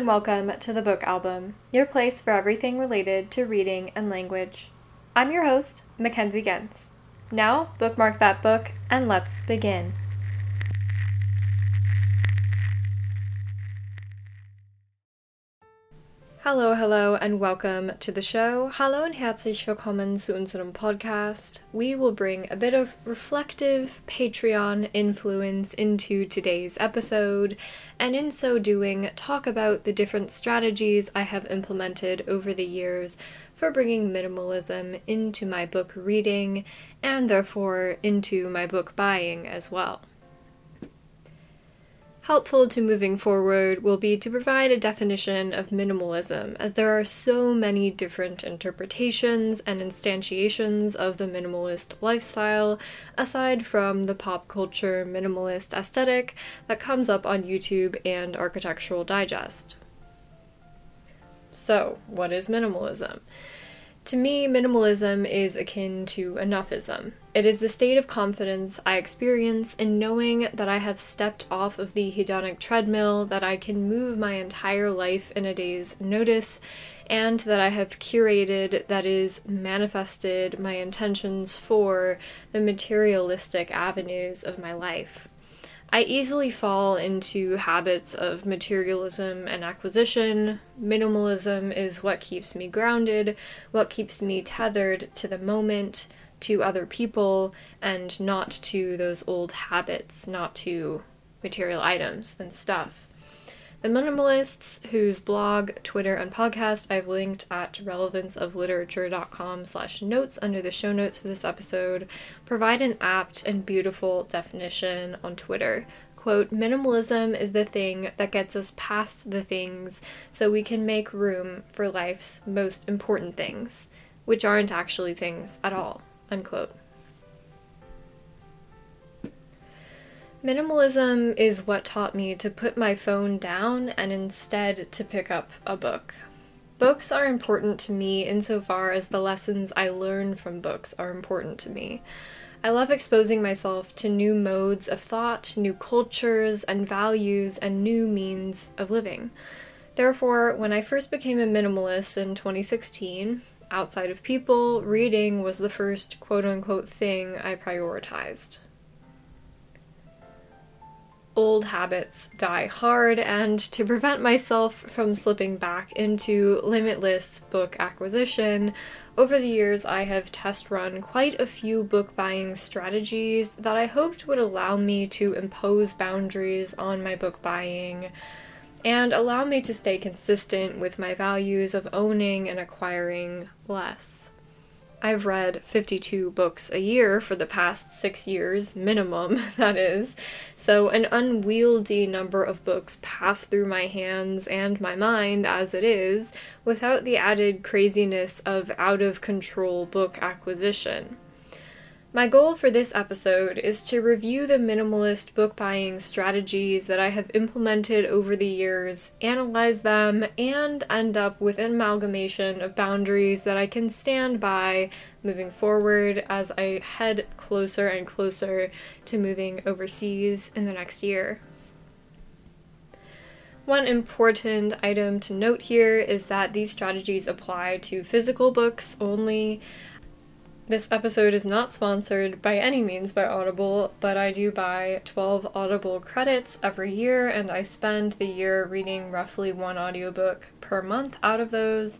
and welcome to the Book Album, your place for everything related to reading and language. I'm your host, Mackenzie Gens. Now, bookmark that book and let's begin. Hallo, hello, and welcome to the show. Hallo und herzlich willkommen zu unserem Podcast. We will bring a bit of reflective Patreon influence into today's episode, and in so doing, talk about the different strategies I have implemented over the years for bringing minimalism into my book reading and therefore into my book buying as well helpful to moving forward will be to provide a definition of minimalism, as there are so many different interpretations and instantiations of the minimalist lifestyle, aside from the pop culture minimalist aesthetic that comes up on YouTube and Architectural Digest. So, what is minimalism? To me, minimalism is akin to enoughism. It is the state of confidence I experience in knowing that I have stepped off of the hedonic treadmill, that I can move my entire life in a day's notice, and that I have curated, that is, manifested my intentions for the materialistic avenues of my life. I easily fall into habits of materialism and acquisition. Minimalism is what keeps me grounded, what keeps me tethered to the moment, to other people, and not to those old habits, not to material items and stuff. The minimalists, whose blog, Twitter, and podcast I've linked at relevanceofliterature.com slash notes under the show notes for this episode, provide an apt and beautiful definition on Twitter. Quote, minimalism is the thing that gets us past the things so we can make room for life's most important things, which aren't actually things at all. Unquote. Minimalism is what taught me to put my phone down and instead to pick up a book. Books are important to me insofar as the lessons I learn from books are important to me. I love exposing myself to new modes of thought, new cultures and values, and new means of living. Therefore, when I first became a minimalist in 2016, outside of people, reading was the first quote unquote thing I prioritized old habits die hard, and to prevent myself from slipping back into limitless book acquisition, over the years I have test run quite a few book buying strategies that I hoped would allow me to impose boundaries on my book buying and allow me to stay consistent with my values of owning and acquiring less. I've read 52 books a year for the past six years, minimum, that is. So, an unwieldy number of books pass through my hands and my mind as it is, without the added craziness of out of control book acquisition. My goal for this episode is to review the minimalist book buying strategies that I have implemented over the years, analyze them, and end up with an amalgamation of boundaries that I can stand by moving forward as I head closer and closer to moving overseas in the next year. One important item to note here is that these strategies apply to physical books only. This episode is not sponsored by any means by Audible, but I do buy 12 Audible credits every year, and I spend the year reading roughly one audiobook per month out of those.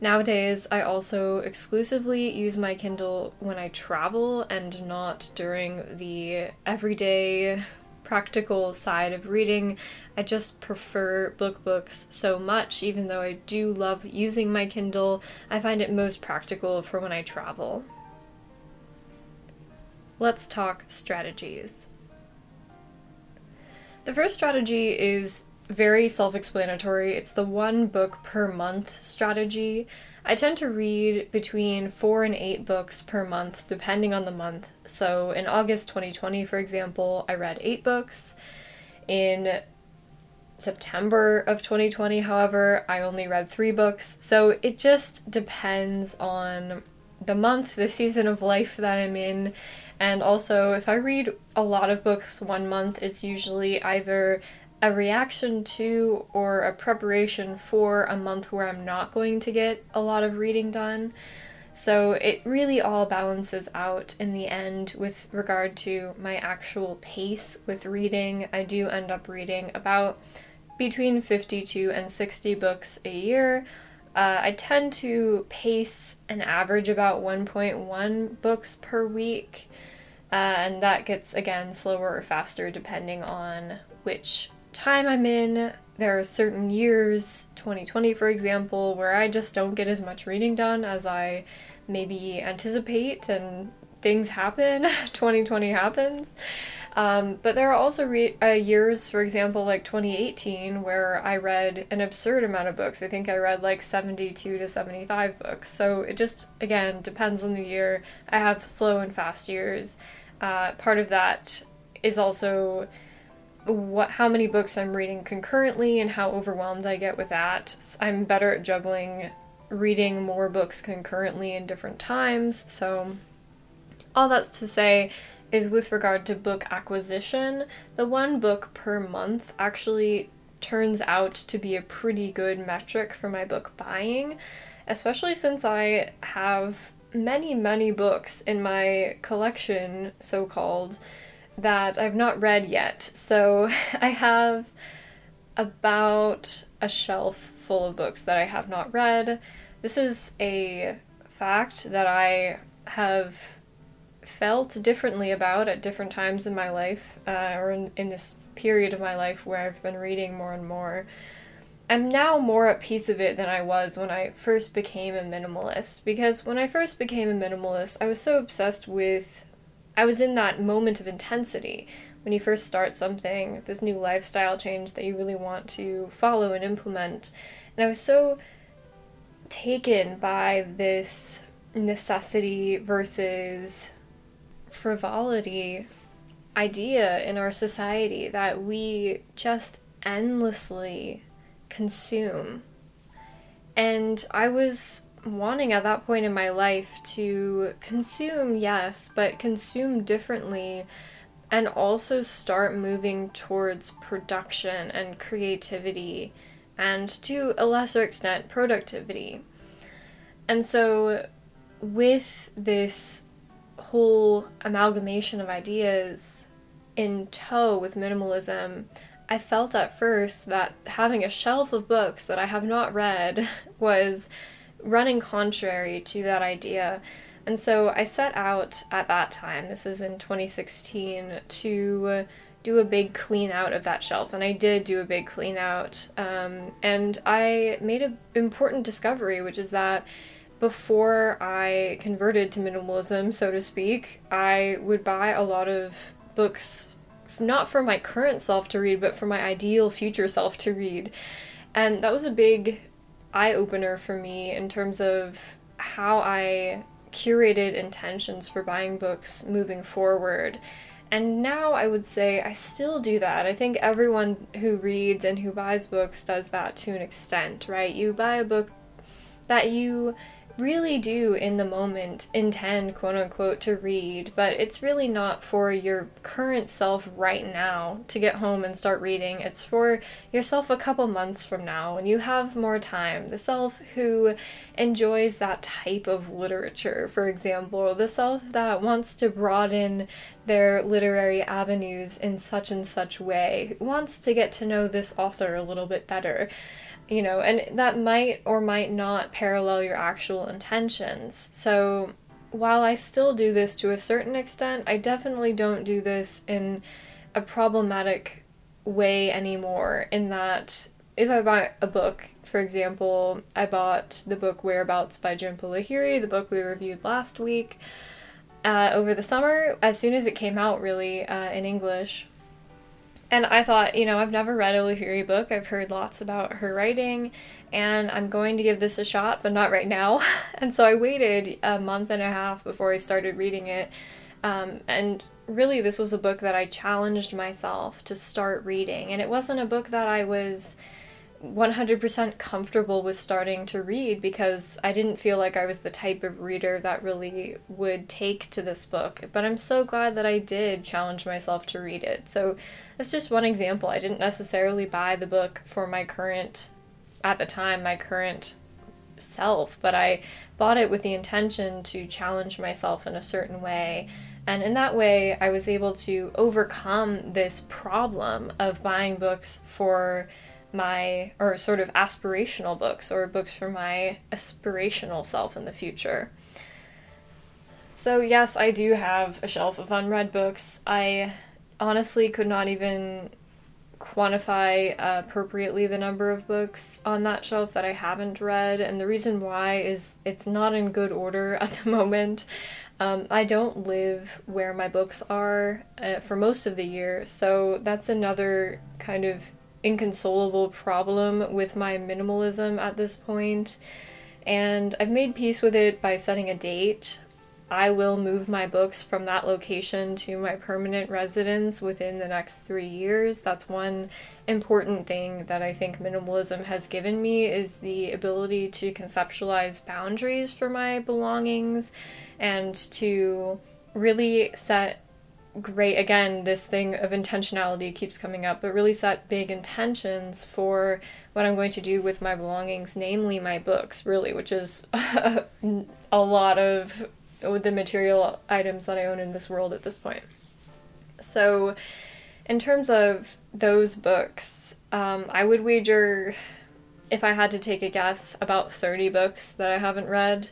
Nowadays, I also exclusively use my Kindle when I travel and not during the everyday practical side of reading. I just prefer book books so much, even though I do love using my Kindle. I find it most practical for when I travel. Let's talk strategies. The first strategy is very self explanatory. It's the one book per month strategy. I tend to read between four and eight books per month, depending on the month. So in August 2020, for example, I read eight books. In September of 2020, however, I only read three books. So it just depends on the month, the season of life that I'm in, and also if I read a lot of books one month, it's usually either a reaction to or a preparation for a month where I'm not going to get a lot of reading done. So it really all balances out in the end with regard to my actual pace with reading. I do end up reading about between 52 and 60 books a year. Uh, I tend to pace an average about 1.1 books per week, uh, and that gets again slower or faster depending on which time I'm in. There are certain years, 2020 for example, where I just don't get as much reading done as I maybe anticipate, and things happen. 2020 happens. Um, but there are also re- uh, years, for example, like 2018, where I read an absurd amount of books. I think I read like 72 to 75 books. So it just, again, depends on the year. I have slow and fast years. Uh, part of that is also what how many books I'm reading concurrently and how overwhelmed I get with that. I'm better at juggling reading more books concurrently in different times. So all that's to say is with regard to book acquisition, the one book per month actually turns out to be a pretty good metric for my book buying, especially since I have many, many books in my collection, so called, that I've not read yet. So I have about a shelf full of books that I have not read. This is a fact that I have felt differently about at different times in my life, uh, or in, in this period of my life where I've been reading more and more. I'm now more at peace of it than I was when I first became a minimalist. Because when I first became a minimalist, I was so obsessed with. I was in that moment of intensity. When you first start something, this new lifestyle change that you really want to follow and implement. And I was so taken by this necessity versus frivolity idea in our society that we just endlessly consume. And I was wanting at that point in my life to consume, yes, but consume differently and also start moving towards production and creativity and to a lesser extent productivity. And so, with this whole amalgamation of ideas in tow with minimalism, I felt at first that having a shelf of books that I have not read was running contrary to that idea. And so I set out at that time, this is in 2016, to do a big clean out of that shelf. And I did do a big clean out. Um, and I made an important discovery, which is that before I converted to minimalism, so to speak, I would buy a lot of books, not for my current self to read, but for my ideal future self to read. And that was a big eye opener for me in terms of how I curated intentions for buying books moving forward. And now I would say I still do that. I think everyone who reads and who buys books does that to an extent, right? You buy a book that you really do in the moment intend quote unquote to read but it's really not for your current self right now to get home and start reading. It's for yourself a couple months from now when you have more time. The self who enjoys that type of literature for example the self that wants to broaden their literary avenues in such and such way wants to get to know this author a little bit better you know, and that might or might not parallel your actual intentions. So while I still do this to a certain extent, I definitely don't do this in a problematic way anymore. In that, if I buy a book, for example, I bought the book Whereabouts by Jhumpa Lahiri, the book we reviewed last week, uh, over the summer, as soon as it came out, really, uh, in English. And I thought, you know, I've never read a Lahiri book. I've heard lots about her writing, and I'm going to give this a shot, but not right now. and so I waited a month and a half before I started reading it. Um, and really, this was a book that I challenged myself to start reading. And it wasn't a book that I was 100% comfortable with starting to read because I didn't feel like I was the type of reader that really would take to this book. But I'm so glad that I did challenge myself to read it. So that's just one example. I didn't necessarily buy the book for my current, at the time, my current self, but I bought it with the intention to challenge myself in a certain way. And in that way, I was able to overcome this problem of buying books for my, or sort of aspirational books, or books for my aspirational self in the future. So, yes, I do have a shelf of unread books. I honestly could not even quantify appropriately the number of books on that shelf that I haven't read, and the reason why is it's not in good order at the moment. Um, I don't live where my books are uh, for most of the year, so that's another kind of inconsolable problem with my minimalism at this. And I've made peace with it by setting a date I will move my books from that location to my permanent residence within the next three years. That's one important thing that I think minimalism has given me is the ability to conceptualize boundaries for my belongings and to really set great again this thing of intentionality keeps coming up but really set big intentions for what i'm going to do with my belongings namely my books really which is a lot of the material items that I own in this world at this point. So, in terms of those books, um, I would wager, if I had to take a guess, about 30 books that I haven't read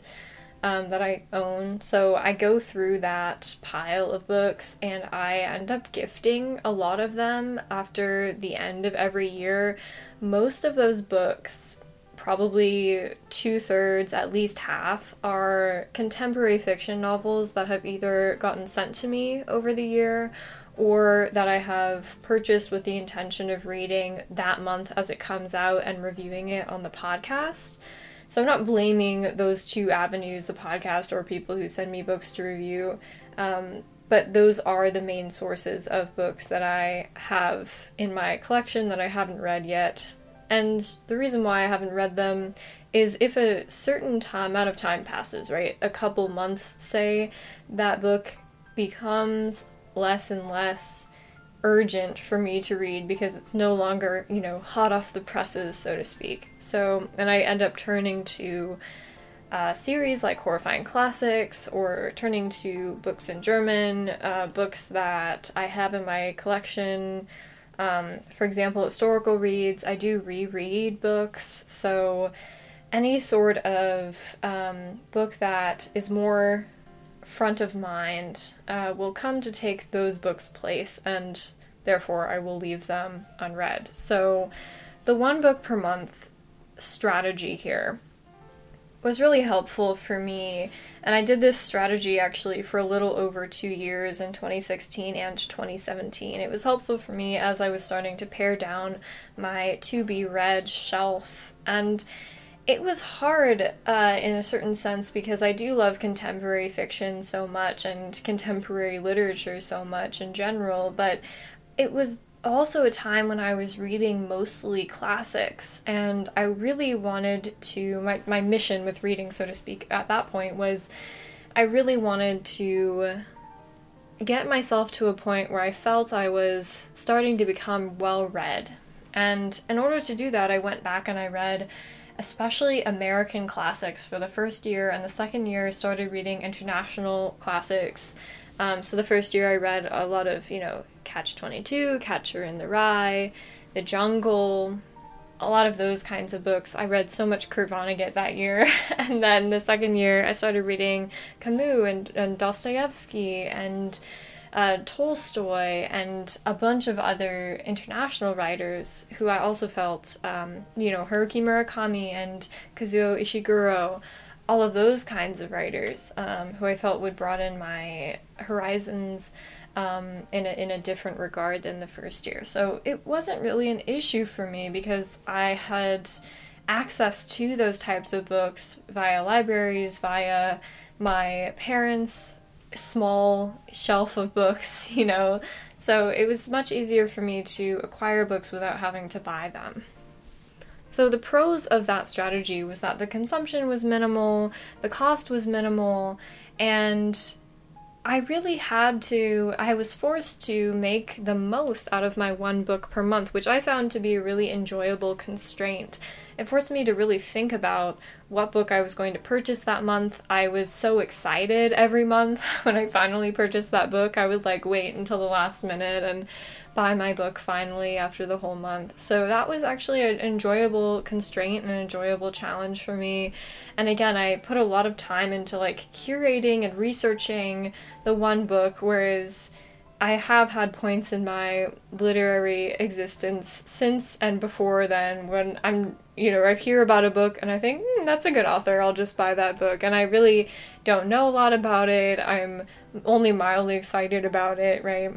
um, that I own. So I go through that pile of books and I end up gifting a lot of them after the end of every year. Most of those books probably two thirds, at least half, are contemporary fiction novels that have either gotten sent to me over the year or that I have purchased with the intention of reading that month as it comes out and reviewing it on the podcast. So I'm not blaming those two avenues, the podcast or people who send me books to review. Um, but those are the main sources of books that I have in my collection that I haven't read yet and the reason why I haven't read them is if a certain time, amount of time passes, right? A couple months, say, that book becomes less and less urgent for me to read because it's no longer, you know, hot off the presses, so to speak. So, and I end up turning to uh, series like Horrifying Classics or turning to books in German, uh, books that I have in my collection. Um, for example, historical reads, I do reread books, so any sort of um, book that is more front of mind uh, will come to take those books' place, and therefore I will leave them unread. So, the one book per month strategy here was really helpful for me. And I did this strategy actually for a little over two years in 2016 and 2017. It was helpful for me as I was starting to pare down my to be read shelf. And it was hard uh, in a certain sense because I do love contemporary fiction so much and contemporary literature so much in general, but it was also a time when I was reading mostly classics, and I really wanted to. My, my mission with reading, so to speak, at that point was I really wanted to get myself to a point where I felt I was starting to become well read. And in order to do that, I went back and I read especially American classics for the first year, and the second year I started reading international classics. Um, so the first year I read a lot of, you know, Catch 22, Catcher in the Rye, The Jungle, a lot of those kinds of books. I read so much Kurt Vonnegut that year. and then the second year, I started reading Camus and, and Dostoevsky and uh, Tolstoy and a bunch of other international writers who I also felt, um, you know, Haruki Murakami and Kazuo Ishiguro all of those kinds of writers um, who I felt would broaden my horizons um, in, a, in a different regard than the first year. So it wasn't really an issue for me because I had access to those types of books via libraries, via my parents' small shelf of books, you know. So it was much easier for me to acquire books without having to buy them. So the pros of that strategy was that the consumption was minimal, the cost was minimal, and I really had to, I was forced to make the most out of my one book per month, which I found to be a really enjoyable constraint. It forced me to really think about what book I was going to purchase that month. I was so excited every month when I finally purchased that book. I would like wait until the last minute and buy my book finally after the whole month. So that was actually an enjoyable constraint and an enjoyable challenge for me. And again, I put a lot of time into like curating and researching the one book, whereas I have had points in my literary existence since and before then when I'm, you know, I hear about a book and I think, mm, that's a good author, I'll just buy that book. And I really don't know a lot about it. I'm only mildly excited about it, right?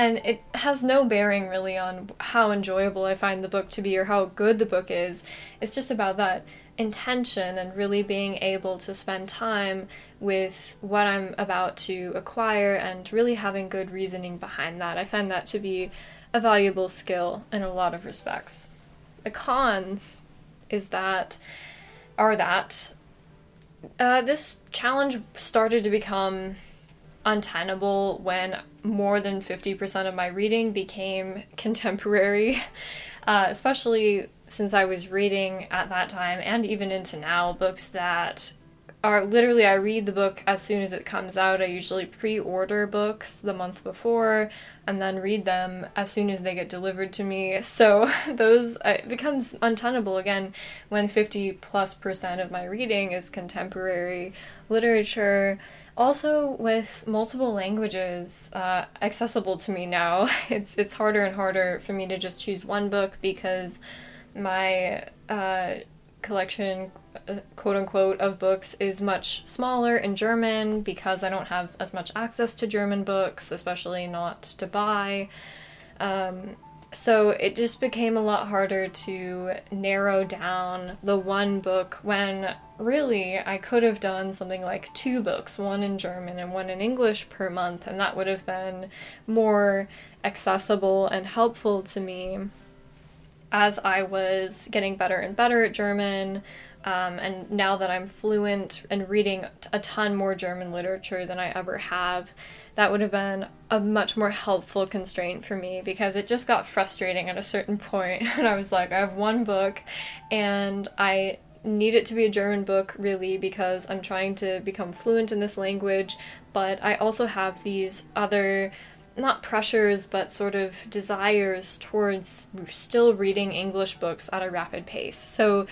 and it has no bearing really on how enjoyable I find the book to be or how good the book is. It's just about that intention and really being able to spend time with what I'm about to acquire and really having good reasoning behind that. I find that to be a valuable skill in a lot of respects. The cons is that are that uh, this challenge started to become untenable when more than 50% of my reading became contemporary, uh, especially since I was reading at that time and even into now books that are literally I read the book as soon as it comes out. I usually pre-order books the month before and then read them as soon as they get delivered to me. So those uh, it becomes untenable again when 50 plus percent of my reading is contemporary literature also with multiple languages uh, accessible to me now it's it's harder and harder for me to just choose one book because my uh, collection uh, quote unquote of books is much smaller in german because i don't have as much access to german books especially not to buy. Um, so it just became a lot harder to narrow down the one book when really I could have done something like two books, one in German and one in English per month, and that would have been more accessible and helpful to me as I was getting better and better at German. Um, and now that I'm fluent and reading a ton more German literature than I ever have, that would have been a much more helpful constraint for me because it just got frustrating at a certain point. And I was like, I have one book and I need it to be a German book really because I'm trying to become fluent in this language, but I also have these other not pressures but sort of desires towards still reading English books at a rapid pace. So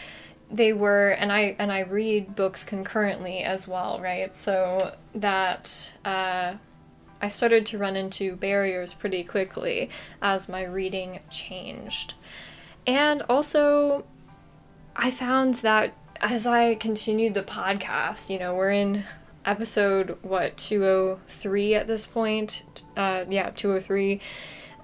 they were and I and I read books concurrently as well, right? So that uh I started to run into barriers pretty quickly as my reading changed. And also, I found that as I continued the podcast, you know, we're in episode, what, 203 at this point? Uh, yeah, 203.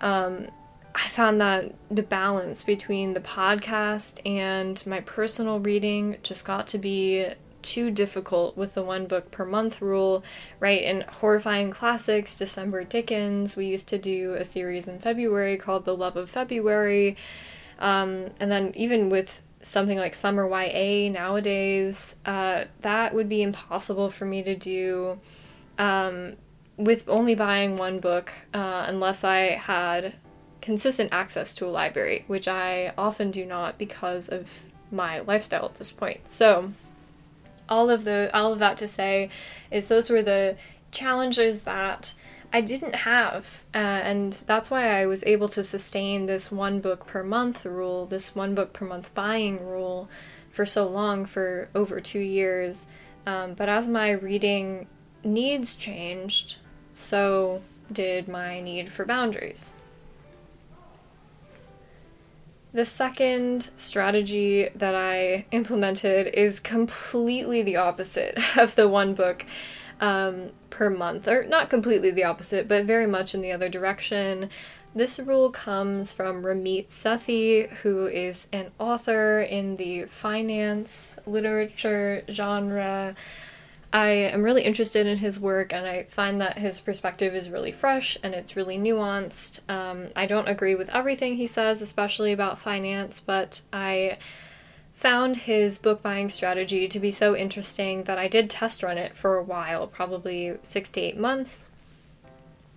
Um, I found that the balance between the podcast and my personal reading just got to be too difficult with the one book per month rule, right? In Horrifying Classics, December Dickens, we used to do a series in February called The Love of February. Um, and then even with something like Summer YA nowadays, uh, that would be impossible for me to do um, with only buying one book uh, unless I had consistent access to a library, which I often do not because of my lifestyle at this point. So, all of the all of that to say is those were the challenges that I didn't have, uh, and that's why I was able to sustain this one book per month rule, this one book per month buying rule, for so long, for over two years. Um, but as my reading needs changed, so did my need for boundaries. The second strategy that I implemented is completely the opposite of the one book um, per month, or not completely the opposite, but very much in the other direction. This rule comes from Ramit Sethi, who is an author in the finance literature genre. I am really interested in his work and I find that his perspective is really fresh and it's really nuanced. Um, I don't agree with everything he says, especially about finance, but I found his book buying strategy to be so interesting that I did test run it for a while, probably six to eight months.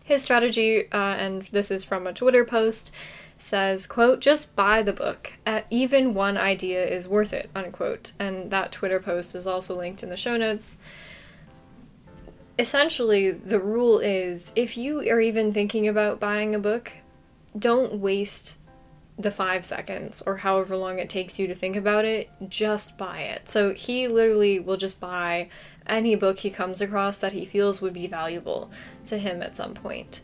His strategy, uh, and this is from a Twitter post, says, quote, just buy the book. Uh, even one idea is worth it, unquote. And that Twitter post is also linked in the show notes. Essentially, the rule is if you are even thinking about buying a book, don't waste the five seconds or however long it takes you to think about it, just buy it. So he literally will just buy any book he comes across that he feels would be valuable to him at some point.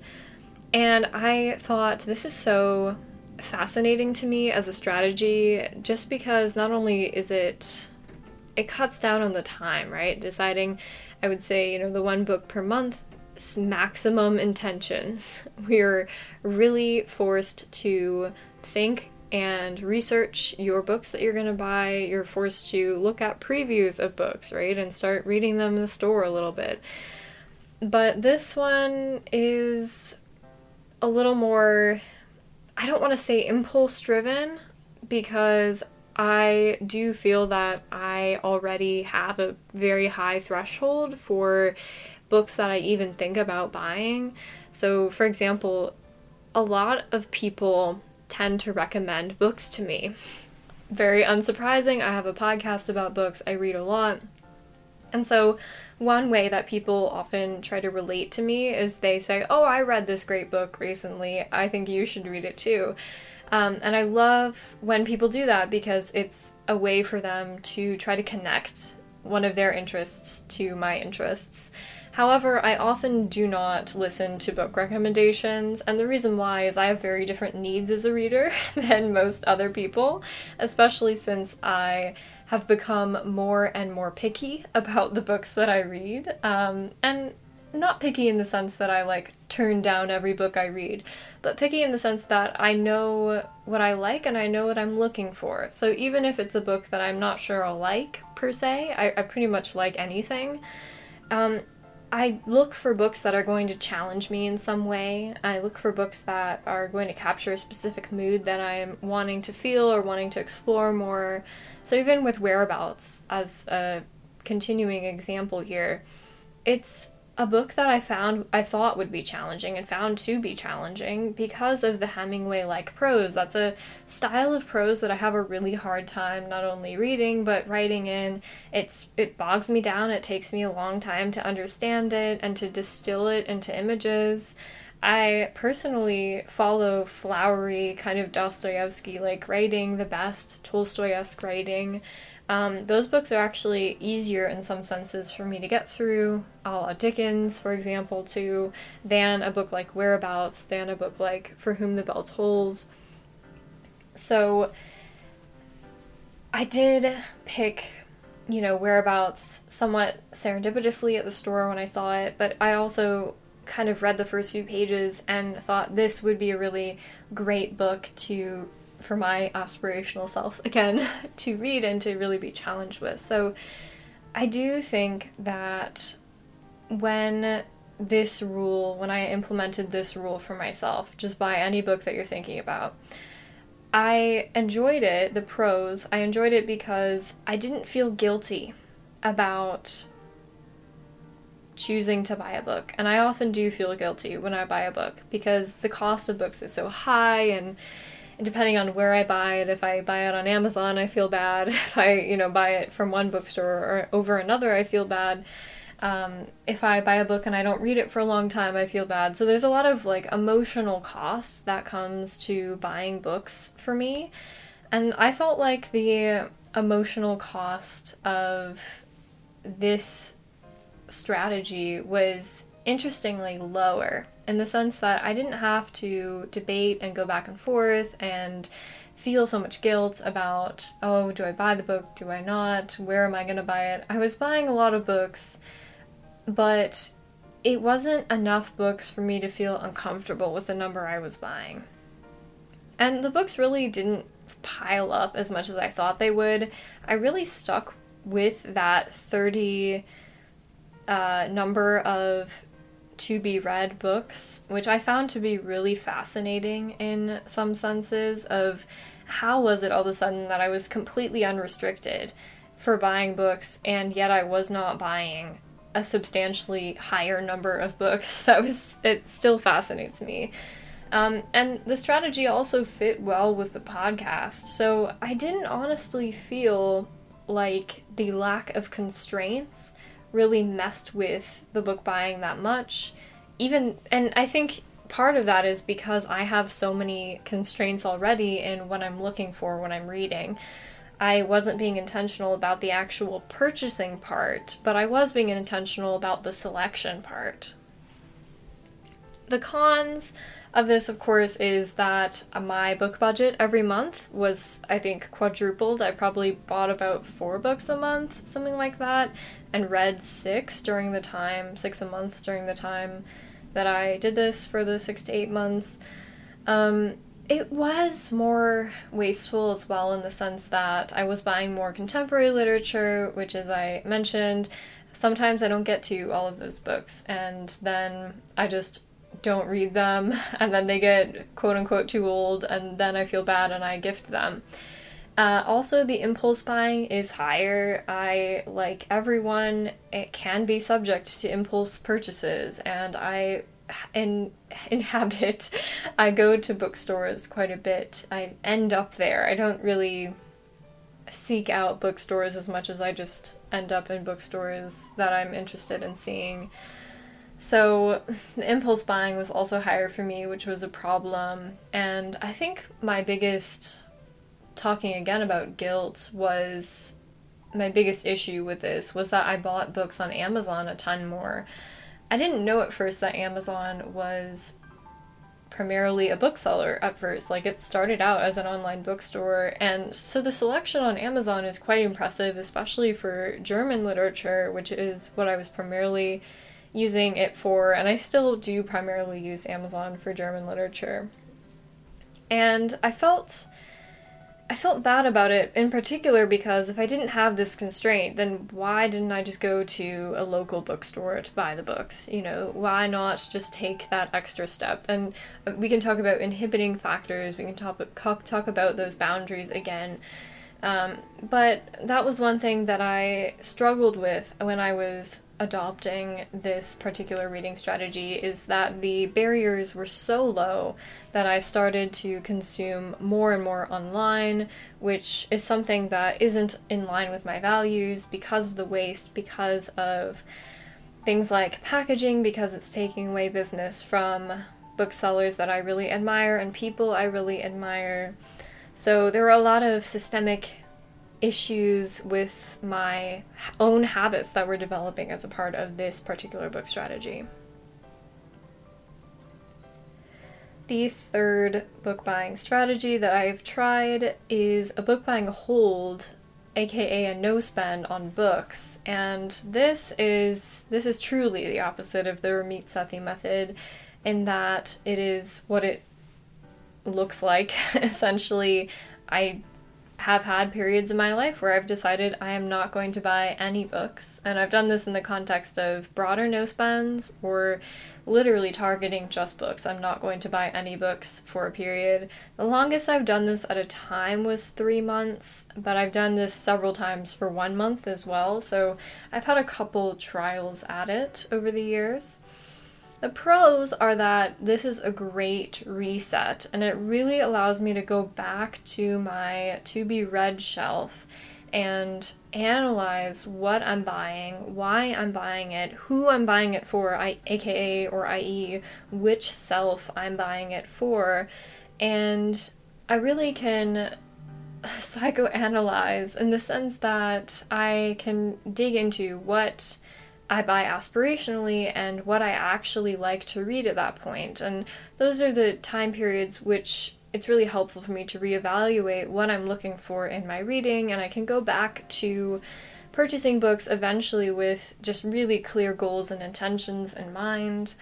And I thought this is so fascinating to me as a strategy just because not only is it it cuts down on the time, right? Deciding I would say, you know, the one book per month maximum intentions. We're really forced to think and research your books that you're going to buy. You're forced to look at previews of books, right? And start reading them in the store a little bit. But this one is a little more, I don't want to say impulse driven because I do feel that I already have a very high threshold for books that I even think about buying. So, for example, a lot of people tend to recommend books to me. Very unsurprising, I have a podcast about books, I read a lot. And so, one way that people often try to relate to me is they say, Oh, I read this great book recently. I think you should read it too. Um, and I love when people do that because it's a way for them to try to connect one of their interests to my interests. However, I often do not listen to book recommendations, and the reason why is I have very different needs as a reader than most other people, especially since I have become more and more picky about the books that I read. Um, and not picky in the sense that I like turn down every book I read, but picky in the sense that I know what I like and I know what I'm looking for. So even if it's a book that I'm not sure I'll like per se, I, I pretty much like anything. Um, I look for books that are going to challenge me in some way. I look for books that are going to capture a specific mood that I'm wanting to feel or wanting to explore more. So, even with Whereabouts, as a continuing example here, it's a book that I found I thought would be challenging and found to be challenging because of the Hemingway like prose. That's a style of prose that I have a really hard time not only reading but writing in. It's it bogs me down. It takes me a long time to understand it and to distill it into images. I personally follow flowery kind of Dostoevsky like writing, the best Tolstoy esque writing. Um, those books are actually easier in some senses for me to get through, a la Dickens, for example, too, than a book like Whereabouts, than a book like For Whom the Bell Tolls. So I did pick, you know, Whereabouts somewhat serendipitously at the store when I saw it, but I also kind of read the first few pages and thought this would be a really great book to for my aspirational self again to read and to really be challenged with. So I do think that when this rule, when I implemented this rule for myself, just buy any book that you're thinking about. I enjoyed it, the prose. I enjoyed it because I didn't feel guilty about choosing to buy a book. And I often do feel guilty when I buy a book because the cost of books is so high and depending on where I buy it, if I buy it on Amazon, I feel bad. If I, you know, buy it from one bookstore or over another, I feel bad. Um, if I buy a book and I don't read it for a long time, I feel bad. So there's a lot of like emotional cost that comes to buying books for me. And I felt like the emotional cost of this strategy was interestingly lower in the sense that I didn't have to debate and go back and forth and feel so much guilt about, oh, do I buy the book? Do I not? Where am I going to buy it? I was buying a lot of books, but it wasn't enough books for me to feel uncomfortable with the number I was buying. And the books really didn't pile up as much as I thought they would. I really stuck with that 30 uh, number of to be read books, which I found to be really fascinating in some senses of how was it all of a sudden that I was completely unrestricted for buying books and yet I was not buying a substantially higher number of books. That was it still fascinates me. Um, and the strategy also fit well with the podcast. So I didn't honestly feel like the lack of constraints really messed with the book buying that much. Even, and I think part of that is because I have so many constraints already in what I'm looking for when I'm reading. I wasn't being intentional about the actual purchasing part, but I was being intentional about the selection part. The cons of this, of course, is that my book budget every month was, I think, quadrupled. I probably bought about four books a month, something like that, and read six during the time, six a month during the time that I did this for the six to eight months. Um, it was more wasteful as well in the sense that I was buying more contemporary literature, which, as I mentioned, sometimes I don't get to all of those books, and then I just don't read them and then they get quote unquote too old and then I feel bad and I gift them. Uh, also, the impulse buying is higher. I, like everyone, it can be subject to impulse purchases, and I in, inhabit, I go to bookstores quite a bit. I end up there. I don't really seek out bookstores as much as I just end up in bookstores that I'm interested in seeing. So impulse buying was also higher for me, which was a problem. And I think my biggest, talking again about guilt, was my biggest issue with this was that I bought books on Amazon a ton more. I didn't know at first that Amazon was primarily a bookseller at first. Like it started out as an online bookstore, and so the selection on Amazon is quite impressive, especially for German literature, which is what I was primarily using it for, and I still do primarily use Amazon for German literature. And I felt I felt bad about it in particular because if I didn't have this constraint, then why didn't I just go to a local bookstore to buy the books? You know, why not just take that extra step? And we can talk about inhibiting factors, we can talk, talk about those boundaries again. Um, but that was one thing that I struggled with when I was adopting this particular reading strategy is that the barriers were so low that I started to consume more and more online, which is something that isn't in line with my values because of the waste, because of things like packaging, because it's taking away business from booksellers that I really admire and people I really admire. So there were a lot of systemic issues with my own habits that were developing as a part of this particular book strategy. The third book buying strategy that I've tried is a book buying hold, aka a no spend on books. And this is this is truly the opposite of the Ramit Sethi method in that it is what it looks like. Essentially, I have had periods in my life where I've decided I am not going to buy any books. And I've done this in the context of broader no spends or literally targeting just books. I'm not going to buy any books for a period. The longest I've done this at a time was three months, but I've done this several times for one month as well. So I've had a couple trials at it over the years. The pros are that this is a great reset and it really allows me to go back to my to be read shelf and analyze what I'm buying, why I'm buying it, who I'm buying it for, I, aka or i.e., which self I'm buying it for, and I really can psychoanalyze in the sense that I can dig into what I buy aspirationally and what I actually like to read at that point. And those are the time periods which it's really helpful for me to reevaluate what I'm looking for in my reading, and I can go back to purchasing books eventually with just really clear goals and intentions in mind.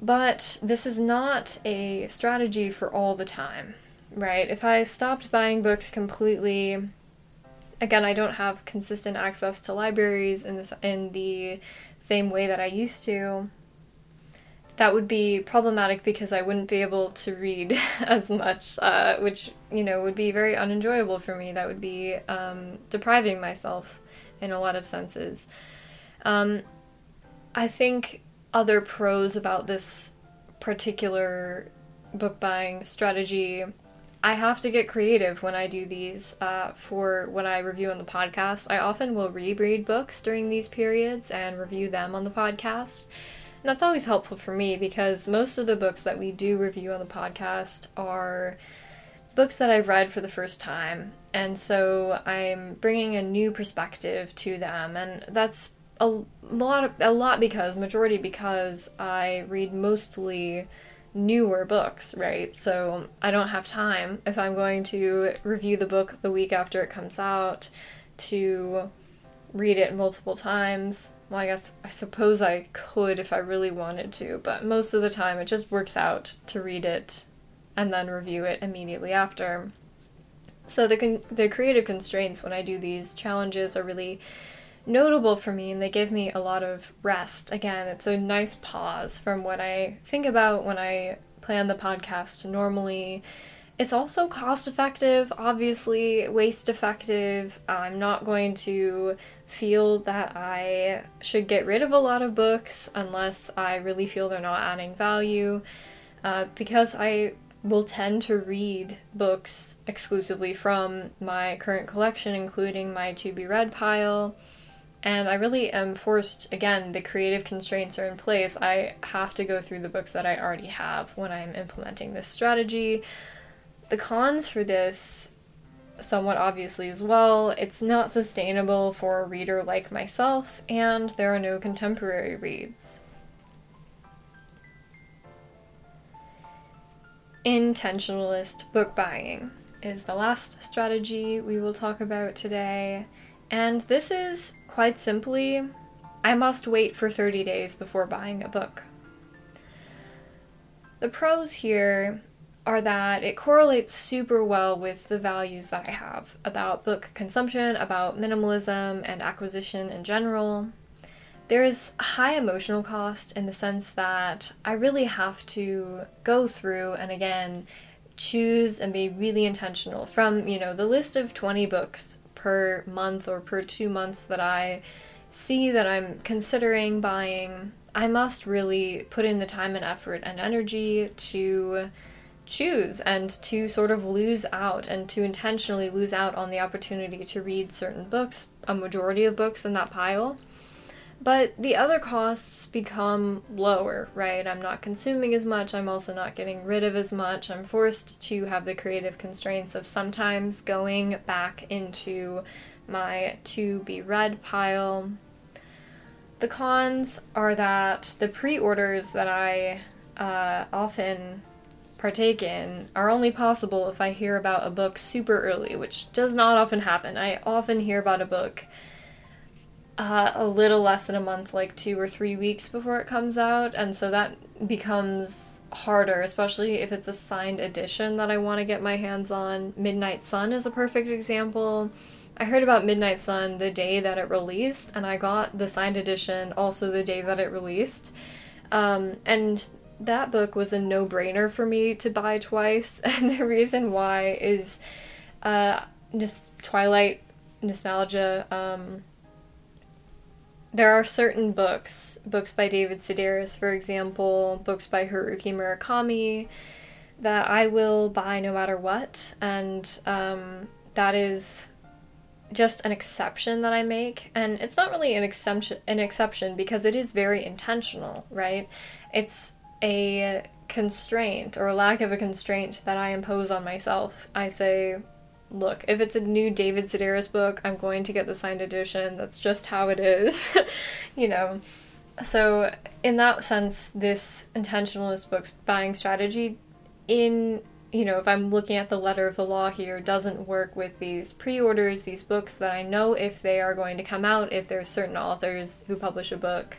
But this is not a strategy for all the time, right? If I stopped buying books completely again, I don't have consistent access to libraries in in the same way that I used to. That would be problematic because I wouldn't be able to read as much, uh, which you know would be very unenjoyable for me. That would be um, depriving myself in a lot of senses. Um, I think other pros about this particular book buying strategy I have to get creative when I do these uh, for what I review on the podcast. I often will reread books during these periods and review them on the podcast. And that's always helpful for me because most of the books that we do review on the podcast are books that I've read for the first time. And so I'm bringing a new perspective to them. And that's a lot, of, a lot because, majority because I read mostly newer books, right? So I don't have time if I'm going to review the book the week after it comes out to read it multiple times. Well, I guess I suppose I could if I really wanted to, but most of the time it just works out to read it and then review it immediately after. So the con- the creative constraints when I do these challenges are really notable for me and they give me a lot of rest. Again, it's a nice pause from what I think about when I plan the podcast normally. It's also cost effective, obviously, waste effective. I'm not going to feel that I should get rid of a lot of books unless I really feel they're not adding value. Uh, because I will tend to read books exclusively from my current collection, including my to be read pile and I really am forced, again, the creative constraints are in place. I have to go through the books that I already have when I'm implementing this strategy. The cons for this, somewhat obviously as well, it's not sustainable for a reader like myself, and there are no contemporary reads. Intentionalist book buying is the last strategy we will talk about today. And this is Quite simply, I must wait for 30 days before buying a book. The pros here are that it correlates super well with the values that I have about book consumption, about minimalism and acquisition in general. There is high emotional cost in the sense that I really have to go through and again choose and be really intentional from, you know, the list of 20 books per month or per two months that I see that I'm considering buying, I must really put in the time and effort and energy to choose and to sort of lose out and to intentionally lose out on the opportunity to read certain books, a majority of books in that pile. But the other costs become lower, right? I'm not consuming as much. I'm also not getting rid of as much. I'm forced to have the creative constraints of sometimes going back into my to be read pile. The cons are that the pre orders that I uh, often partake in are only possible if I hear about a book super early, which does not often happen. I often hear about a book uh, a little less than a month, like two or three weeks before it comes out, and so that becomes harder, especially if it's a signed edition that I want to get my hands on. Midnight Sun is a perfect example. I heard about Midnight Sun the day that it released, and I got the signed edition also the day that it released. Um, and that book was a no brainer for me to buy twice, and the reason why is uh, Twilight nostalgia. Um, there are certain books, books by David Sedaris, for example, books by Haruki Murakami, that I will buy no matter what, and um, that is just an exception that I make, and it's not really an exception, an exception because it is very intentional, right? It's a constraint or lack of a constraint that I impose on myself. I say, look, if it's a new David Sedaris book, I'm going to get the signed edition. That's just how it is, you know. So, in that sense, this intentionalist books buying strategy, in you know, if I'm looking at the letter of the law here, doesn't work with these pre orders, these books that I know if they are going to come out, if there's certain authors who publish a book.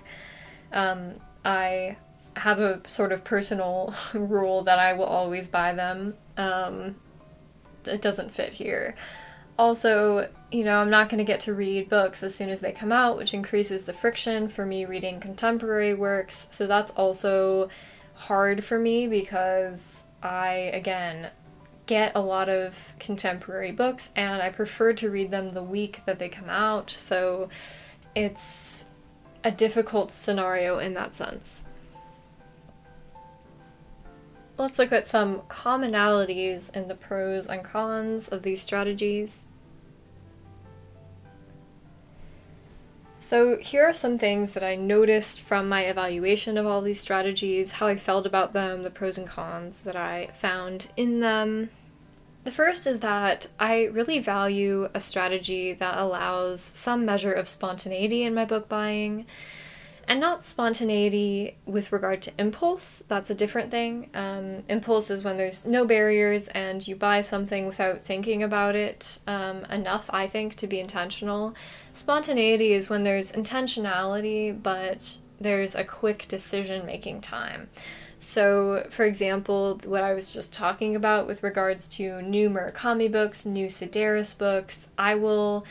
Um, I have a sort of personal rule that I will always buy them. Um, it doesn't fit here. also, you know, I'm not going to get to read books as soon as they come out, which increases the friction for me reading contemporary works. So that's also hard for me because I, again, get a lot of contemporary books and I prefer to read them the week that they come out. So it's a difficult scenario in that sense. Let's look at some commonalities in the pros and cons of these strategies. So, here are some things that I noticed from my evaluation of all these strategies, how I felt about them, the pros and cons that I found in them. The first is that I really value a strategy that allows some measure of spontaneity in my book buying and not spontaneity with regard to impulse. That's a different thing. Um, impulse is when there's no barriers and you buy something without thinking about it um, enough, I think, to be intentional. Spontaneity is when there's intentionality, but there's a quick decision making time. So, for example, what I was just talking about with regards to new Murakami books, new Sedaris books, I will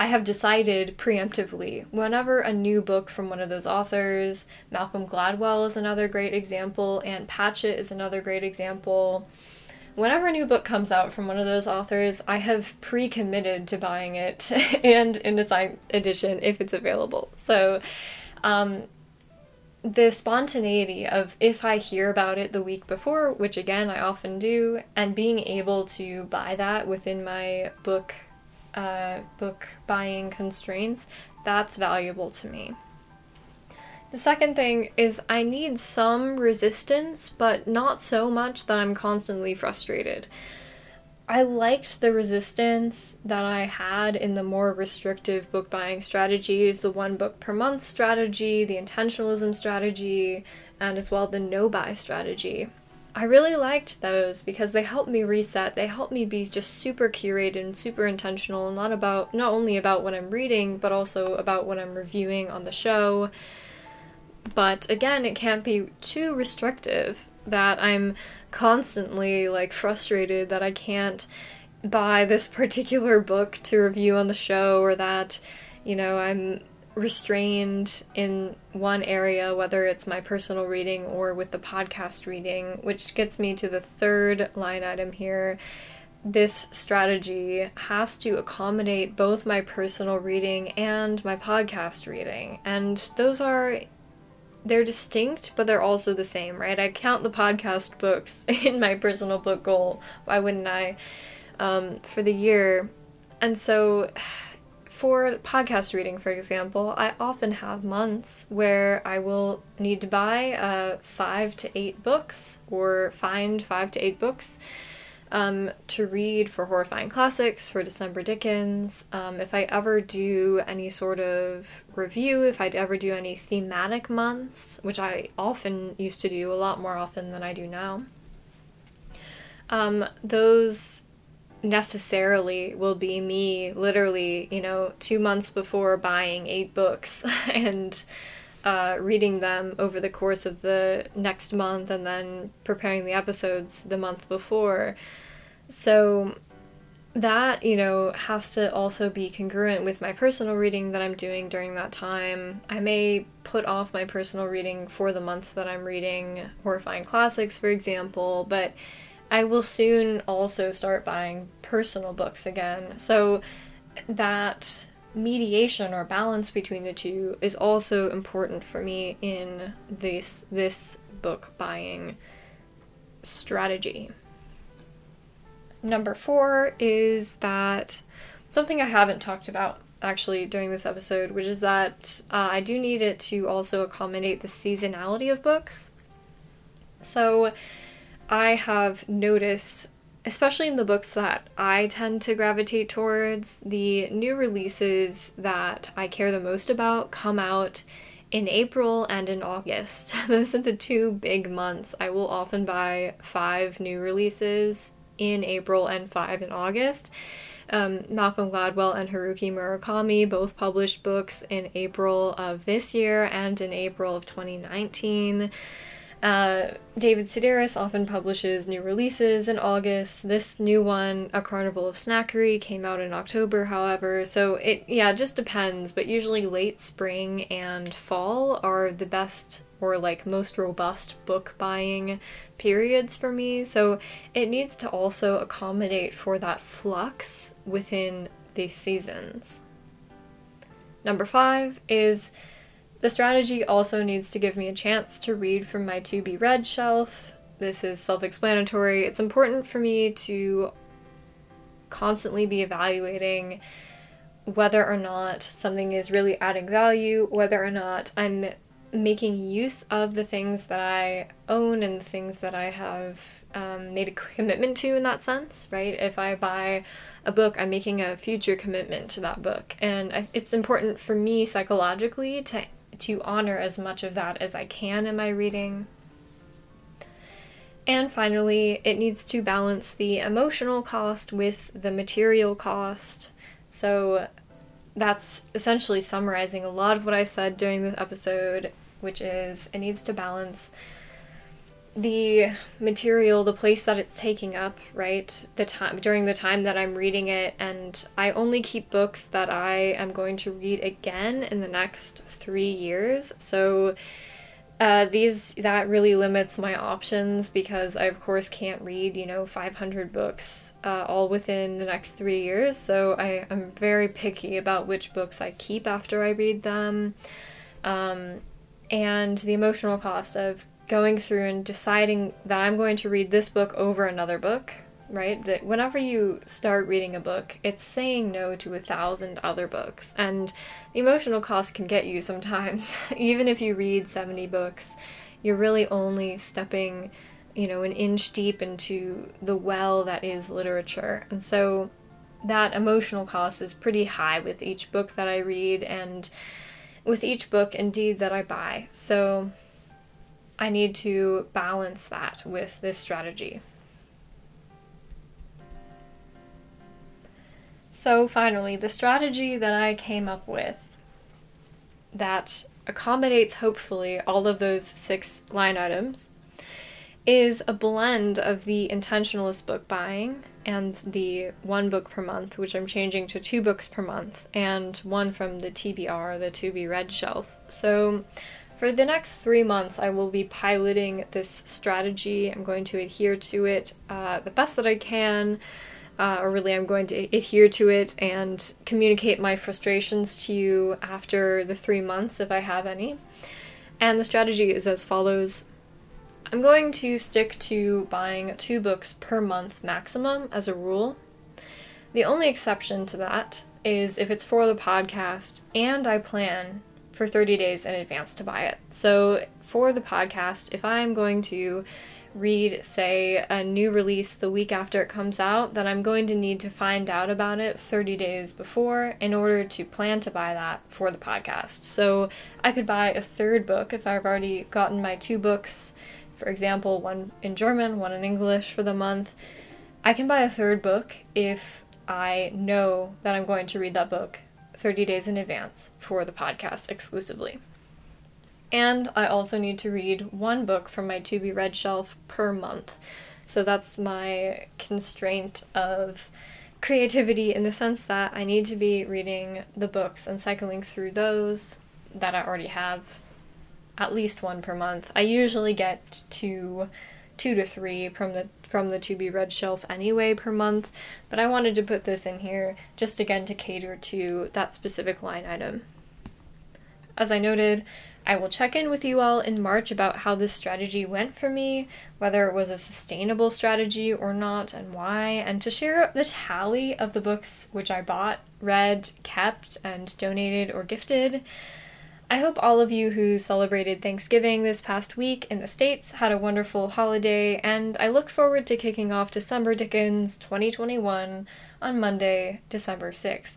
I have decided preemptively whenever a new book from one of those authors, Malcolm Gladwell is another great example, Ann Patchett is another great example. Whenever a new book comes out from one of those authors, I have pre committed to buying it and in signed edition if it's available. So, um, the spontaneity of if I hear about it the week before, which again I often do, and being able to buy that within my book uh, book buying constraints, that's valuable to me. The second thing is I need some resistance, but not so much that I'm constantly frustrated. I liked the resistance that I had in the more restrictive book buying strategies, the one book per month strategy, the intentionalism strategy, and as well the no buy strategy. I really liked those because they helped me reset. They helped me be just super curated and super intentional, not about not only about what I'm reading, but also about what I'm reviewing on the show. But again, it can't be too restrictive that I'm constantly like frustrated that I can't buy this particular book to review on the show or that you know, I'm restrained in one area, whether it's my personal reading or with the podcast reading, which gets me to the third line item here. This strategy has to accommodate both my personal reading and my podcast reading. And those are they're distinct, but they're also the same, right? I count the podcast books in my personal book goal. Why wouldn't I? Um, for the year. And so for podcast reading, for example, I often have months where I will need to buy uh, five to eight books or find five to eight books um, to read for horrifying classics, for December Dickens. Um, if I ever do any sort of review, if I'd ever do any thematic months, which I often used to do, a lot more often than I do now, um, those necessarily will be me literally, you know, two months before buying eight books and uh, reading them over the course of the next month and then preparing the episodes the month before. So that, you know, has to also be congruent with my personal reading that I'm doing during that time. I may put off my personal reading for the month that I'm reading horrifying classics, for example, but I will soon also start buying personal books again. So that mediation or balance between the two is also important for me in this this book buying strategy. Number 4 is that something I haven't talked about actually during this episode, which is that uh, I do need it to also accommodate the seasonality of books. So I have noticed, especially in the books that I tend to gravitate towards, the new releases that I care the most about come out in April and in August. Those are the two big months. I will often buy five new releases in April and five in August. Um, Malcolm Gladwell and Haruki Murakami both published books in April of this year and in April of 2019. Uh, David Sedaris often publishes new releases in August. This new one, A Carnival of Snackery, came out in October, however. So it, yeah, just depends, but usually late spring and fall are the best or like most robust book buying periods for me. So it needs to also accommodate for that flux within the seasons. Number five is the strategy also needs to give me a chance to read from my to be read shelf. This is self explanatory. It's important for me to constantly be evaluating whether or not something is really adding value, whether or not I'm making use of the things that I own and the things that I have um, made a commitment to in that sense, right? If I buy a book, I'm making a future commitment to that book. And I, it's important for me psychologically to to honor as much of that as I can in my reading. And finally, it needs to balance the emotional cost with the material cost. So that's essentially summarizing a lot of what I said during this episode, which is it needs to balance the material, the place that it's taking up, right? The time during the time that I'm reading it, and I only keep books that I am going to read again in the next three years. So uh, these that really limits my options because I of course can't read you know 500 books uh, all within the next three years. So I am very picky about which books I keep after I read them. Um, and the emotional cost of going through and deciding that I'm going to read this book over another book, right? That whenever you start reading a book, it's saying no to a thousand other books. And the emotional cost can get you sometimes. Even if you read 70 books, you're really only stepping, you know, an inch deep into the well that is literature. And so that emotional cost is pretty high with each book that I read and with each book indeed that I buy. So I need to balance that with this strategy. So, finally, the strategy that I came up with that accommodates hopefully all of those six line items is a blend of the intentionalist book buying and the one book per month, which I'm changing to two books per month, and one from the TBR, the to be read shelf. So, for the next three months, I will be piloting this strategy. I'm going to adhere to it uh, the best that I can, uh, or really, I'm going to adhere to it and communicate my frustrations to you after the three months if I have any. And the strategy is as follows I'm going to stick to buying two books per month maximum as a rule. The only exception to that is if it's for the podcast and I plan for 30 days in advance to buy it. So, for the podcast, if I'm going to read, say, a new release the week after it comes out, then I'm going to need to find out about it 30 days before in order to plan to buy that for the podcast. So, I could buy a third book if I've already gotten my two books, for example, one in German, one in English for the month. I can buy a third book if I know that I'm going to read that book 30 days in advance for the podcast exclusively. And I also need to read one book from my to be read shelf per month. So that's my constraint of creativity in the sense that I need to be reading the books and cycling through those that I already have at least one per month. I usually get to two to three from the from the to be read shelf anyway per month, but I wanted to put this in here just again to cater to that specific line item. As I noted, I will check in with you all in March about how this strategy went for me, whether it was a sustainable strategy or not, and why, and to share the tally of the books which I bought, read, kept, and donated or gifted. I hope all of you who celebrated Thanksgiving this past week in the States had a wonderful holiday, and I look forward to kicking off December Dickens 2021 on Monday, December 6th.